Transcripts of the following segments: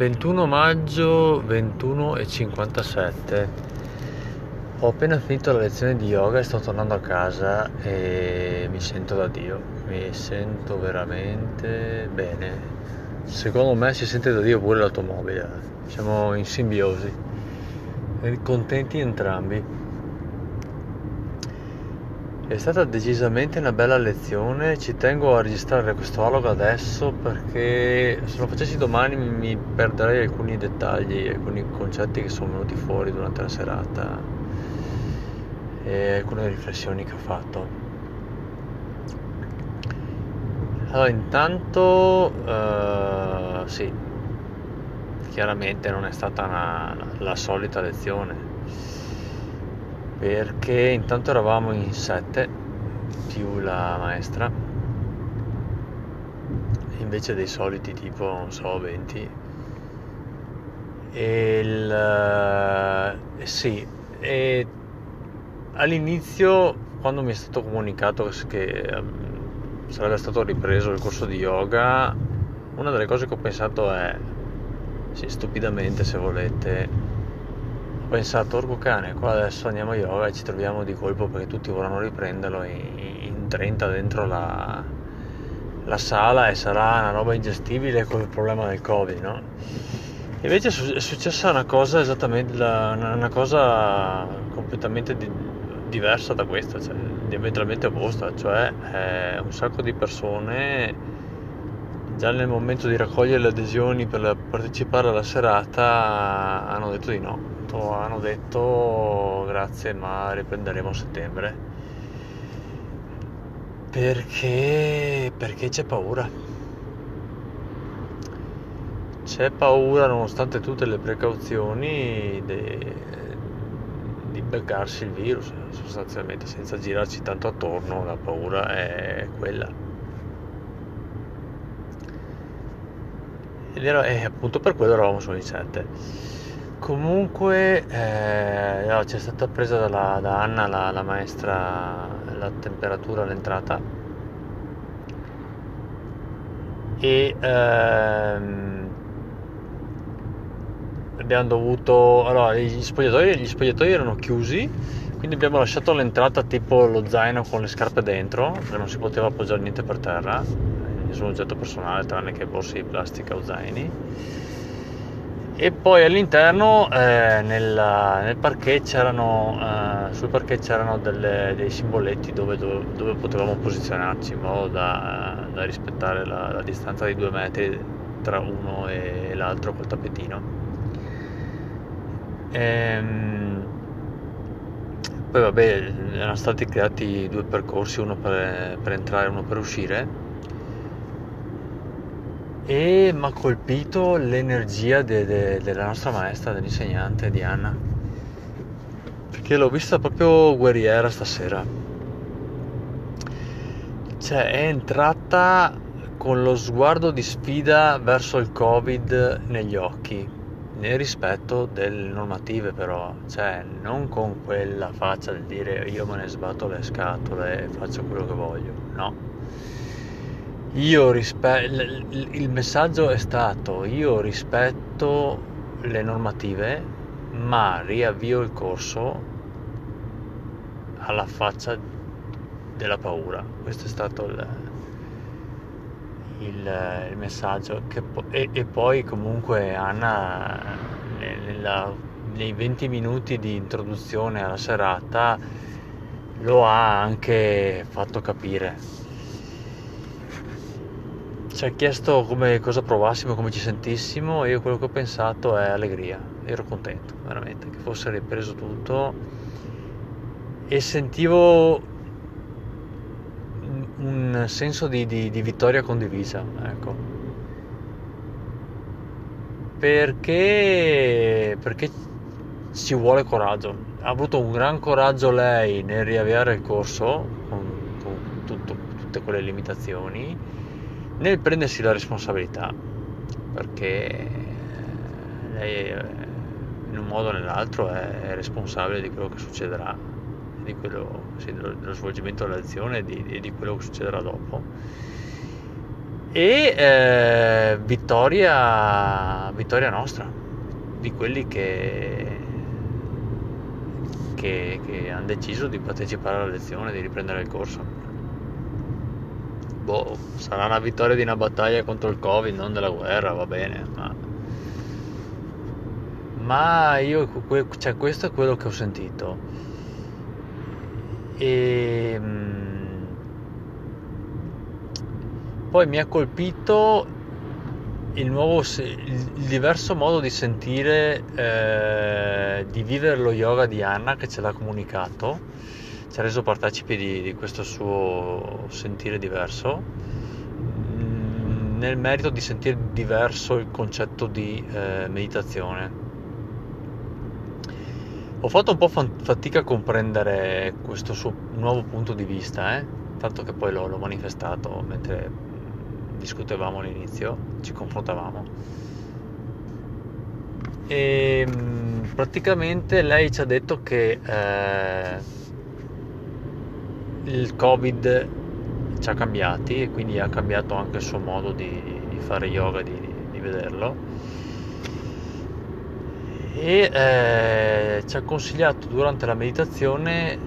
21 maggio 21.57 Ho appena finito la lezione di yoga e sto tornando a casa e mi sento da Dio, mi sento veramente bene. Secondo me si sente da Dio pure l'automobile, siamo in simbiosi, contenti entrambi. È stata decisamente una bella lezione, ci tengo a registrare questo alog adesso perché se lo facessi domani mi perderei alcuni dettagli, alcuni concetti che sono venuti fuori durante la serata e alcune riflessioni che ho fatto. Allora, intanto uh, sì, chiaramente non è stata una, la solita lezione perché intanto eravamo in sette più la maestra. Invece dei soliti tipo non so 20 e il eh, sì e all'inizio quando mi è stato comunicato che ehm, sarebbe stato ripreso il corso di yoga una delle cose che ho pensato è sì, stupidamente se volete pensato, orco cane, qua adesso andiamo a yoga e ci troviamo di colpo perché tutti vorranno riprenderlo in, in 30 dentro la, la, sala e sarà una roba ingestibile con il problema del covid, no? Invece è successa una cosa esattamente, una cosa completamente di, diversa da questa, cioè diametralmente opposta, cioè eh, un sacco di persone già nel momento di raccogliere le adesioni per partecipare alla serata hanno detto di no. Hanno detto grazie ma riprenderemo a settembre. Perché, perché c'è paura. C'è paura nonostante tutte le precauzioni de, di beccarsi il virus sostanzialmente senza girarci tanto attorno la paura è quella ed era, e appunto per quello eravamo in 7 Comunque eh, no, c'è stata presa dalla, da Anna, la, la maestra, la temperatura all'entrata e ehm, abbiamo dovuto allora gli spogliatoi, gli spogliatoi erano chiusi quindi abbiamo lasciato all'entrata tipo lo zaino con le scarpe dentro non si poteva appoggiare niente per terra nessun oggetto personale tranne che borse di plastica o zaini. E poi all'interno eh, nel, nel parquet c'erano eh, sul parquet c'erano delle, dei simboletti dove, dove, dove, potevamo posizionarci in modo da, da rispettare la, la, distanza di due metri tra uno e l'altro col tappetino. Ehm, poi vabbè erano stati creati due percorsi uno per, per entrare e uno per uscire e mi ha colpito l'energia de, de, della nostra maestra, dell'insegnante Diana, perché l'ho vista proprio guerriera stasera. Cioè è entrata con lo sguardo di sfida verso il Covid negli occhi, nel rispetto delle normative però, cioè non con quella faccia di dire io me ne sbatto le scatole e faccio quello che voglio, no io rispetto il messaggio è stato io rispetto le normative ma riavvio il corso alla faccia della paura. Questo è stato il, il, il messaggio che, e, e, poi comunque Anna nella, nei 20 minuti di introduzione alla serata lo ha anche fatto capire ci ha chiesto come, cosa provassimo, come ci sentissimo e io quello che ho pensato è allegria, ero contento veramente che fosse ripreso tutto e sentivo un senso di, di, di vittoria condivisa, ecco. Perché, perché ci vuole coraggio. Ha avuto un gran coraggio lei nel riavviare il corso con, con tutto, tutte quelle limitazioni nel prendersi la responsabilità, perché lei in un modo o nell'altro è responsabile di quello che succederà, di quello, sì, dello, dello, svolgimento della lezione e di, di, quello che succederà dopo. e eh, vittoria, vittoria nostra, di quelli che, che, che hanno deciso di partecipare alla lezione, di riprendere il corso. Boh, sarà una vittoria di una battaglia contro il Covid, non della guerra, va bene, ma, ma io, cioè, questo è quello che ho sentito. E ehm, poi mi ha colpito il nuovo, il diverso modo di sentire, eh, di vivere lo yoga di Anna che ce l'ha comunicato, ci ha reso partecipi di, di questo suo sentire diverso, mm, nel merito di sentire diverso il concetto di eh, meditazione. Ho fatto un po' fatica a comprendere questo suo nuovo punto di vista, eh? tanto che poi l'ho, l'ho manifestato mentre discutevamo all'inizio, ci confrontavamo. E mm, praticamente lei ci ha detto che eh, il Covid ci ha cambiati e quindi ha cambiato anche il suo modo di, di fare yoga, di, di vederlo. E eh, ci ha consigliato durante la meditazione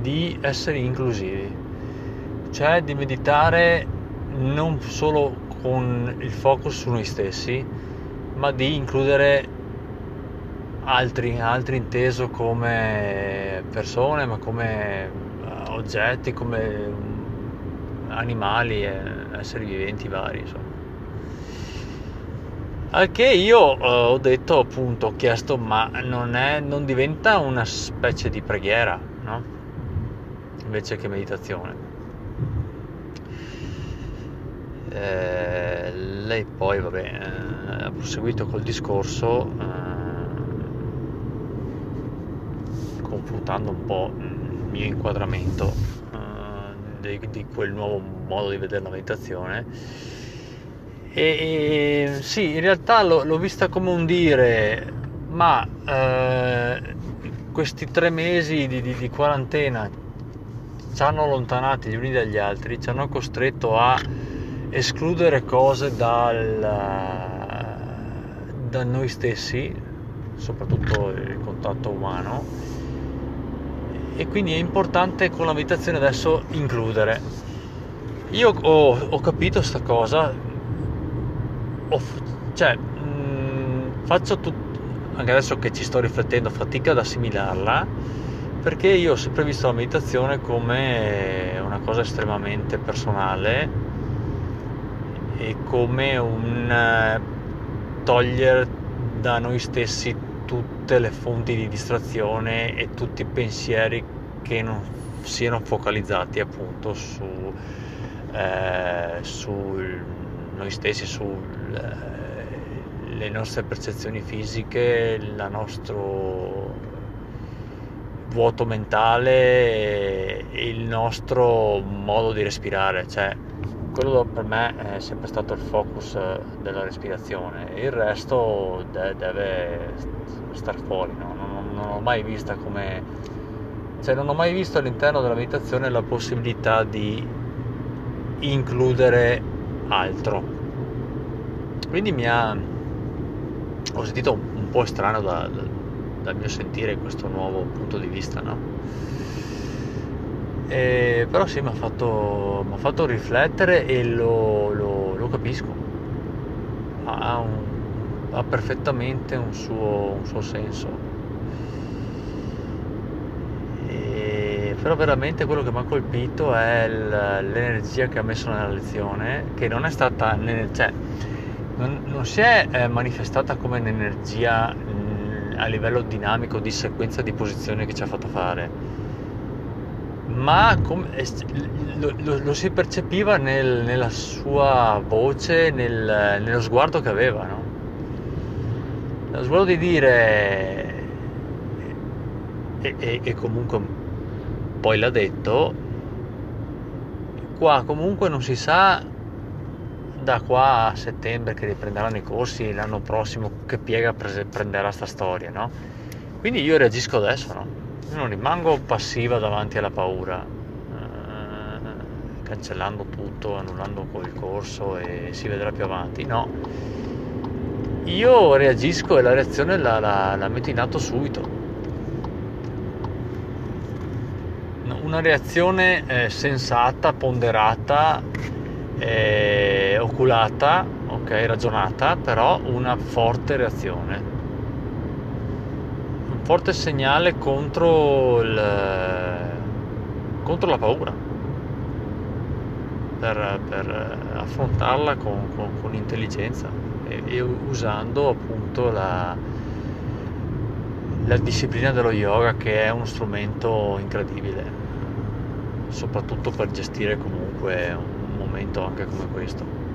di essere inclusivi, cioè di meditare non solo con il focus su noi stessi, ma di includere altri, altri inteso come persone, ma come oggetti, come animali e esseri viventi vari, insomma. Al che io eh, ho detto appunto, ho chiesto, ma non, è, non diventa una specie di preghiera, no? Invece che meditazione eh, lei poi vabbè, eh, ha proseguito col discorso eh, confutando un po' il mio inquadramento eh, di, di, quel nuovo modo di vedere la meditazione. E, e sì in realtà l'ho, l'ho, vista come un dire ma eh, questi tre mesi di, di, di quarantena ci hanno allontanati gli uni dagli altri, ci hanno costretto a escludere cose dal, da noi stessi, soprattutto il contatto umano, e quindi è importante con la meditazione adesso includere. Io ho, ho capito questa cosa, ho, cioè mh, faccio tutto, anche adesso che ci sto riflettendo, fatica ad assimilarla, perché io ho sempre visto la meditazione come una cosa estremamente personale è come un eh, togliere da noi stessi tutte le fonti di distrazione e tutti i pensieri che non siano focalizzati appunto su, eh, su noi stessi, sulle eh, nostre percezioni fisiche, il nostro vuoto mentale e il nostro modo di respirare, cioè quello per me è sempre stato il focus eh, della respirazione, il resto de- deve star fuori, no? non, non, ho mai vista come... cioè non ho mai visto all'interno della meditazione la possibilità di includere altro. Quindi mi ha... ho sentito un po' strano da, da, dal mio sentire questo nuovo punto di vista, no? Eh, però sì, mi ha fatto, fatto, riflettere e lo, lo, lo capisco. Ha, un, ha, perfettamente un suo, un suo senso. E, però veramente quello che mi ha colpito è l'energia che ha messo nella lezione, che non è stata... Cioè, non, non si è eh, manifestata come un'energia a livello dinamico di sequenza di posizioni che ci ha fatto fare ma com- lo, lo, lo, si percepiva nel, nella sua voce, nel, nello sguardo che aveva, no? Lo sguardo di dire, e, e, e comunque poi l'ha detto, qua comunque non si sa da qua a settembre che riprenderanno i corsi l'anno prossimo che piega prenderà sta storia, no? Quindi io reagisco adesso, no? Non rimango passiva davanti alla paura, eh, cancellando tutto, annullando il corso e si vedrà più avanti. No, io reagisco e la reazione la, la, la metto in atto subito. Una reazione eh, sensata, ponderata, eh, oculata, ok, ragionata, però una forte reazione. Forte segnale contro, il, contro la paura. Per, per affrontarla con, con, con intelligenza e, e, usando appunto la, la disciplina dello yoga che è uno strumento incredibile soprattutto per gestire comunque un momento anche come questo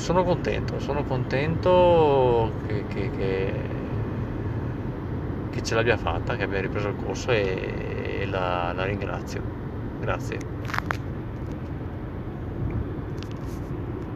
sono contento sono contento che, che, che, che ce l'abbia fatta che abbia ripreso il corso e, e la, la ringrazio. Grazie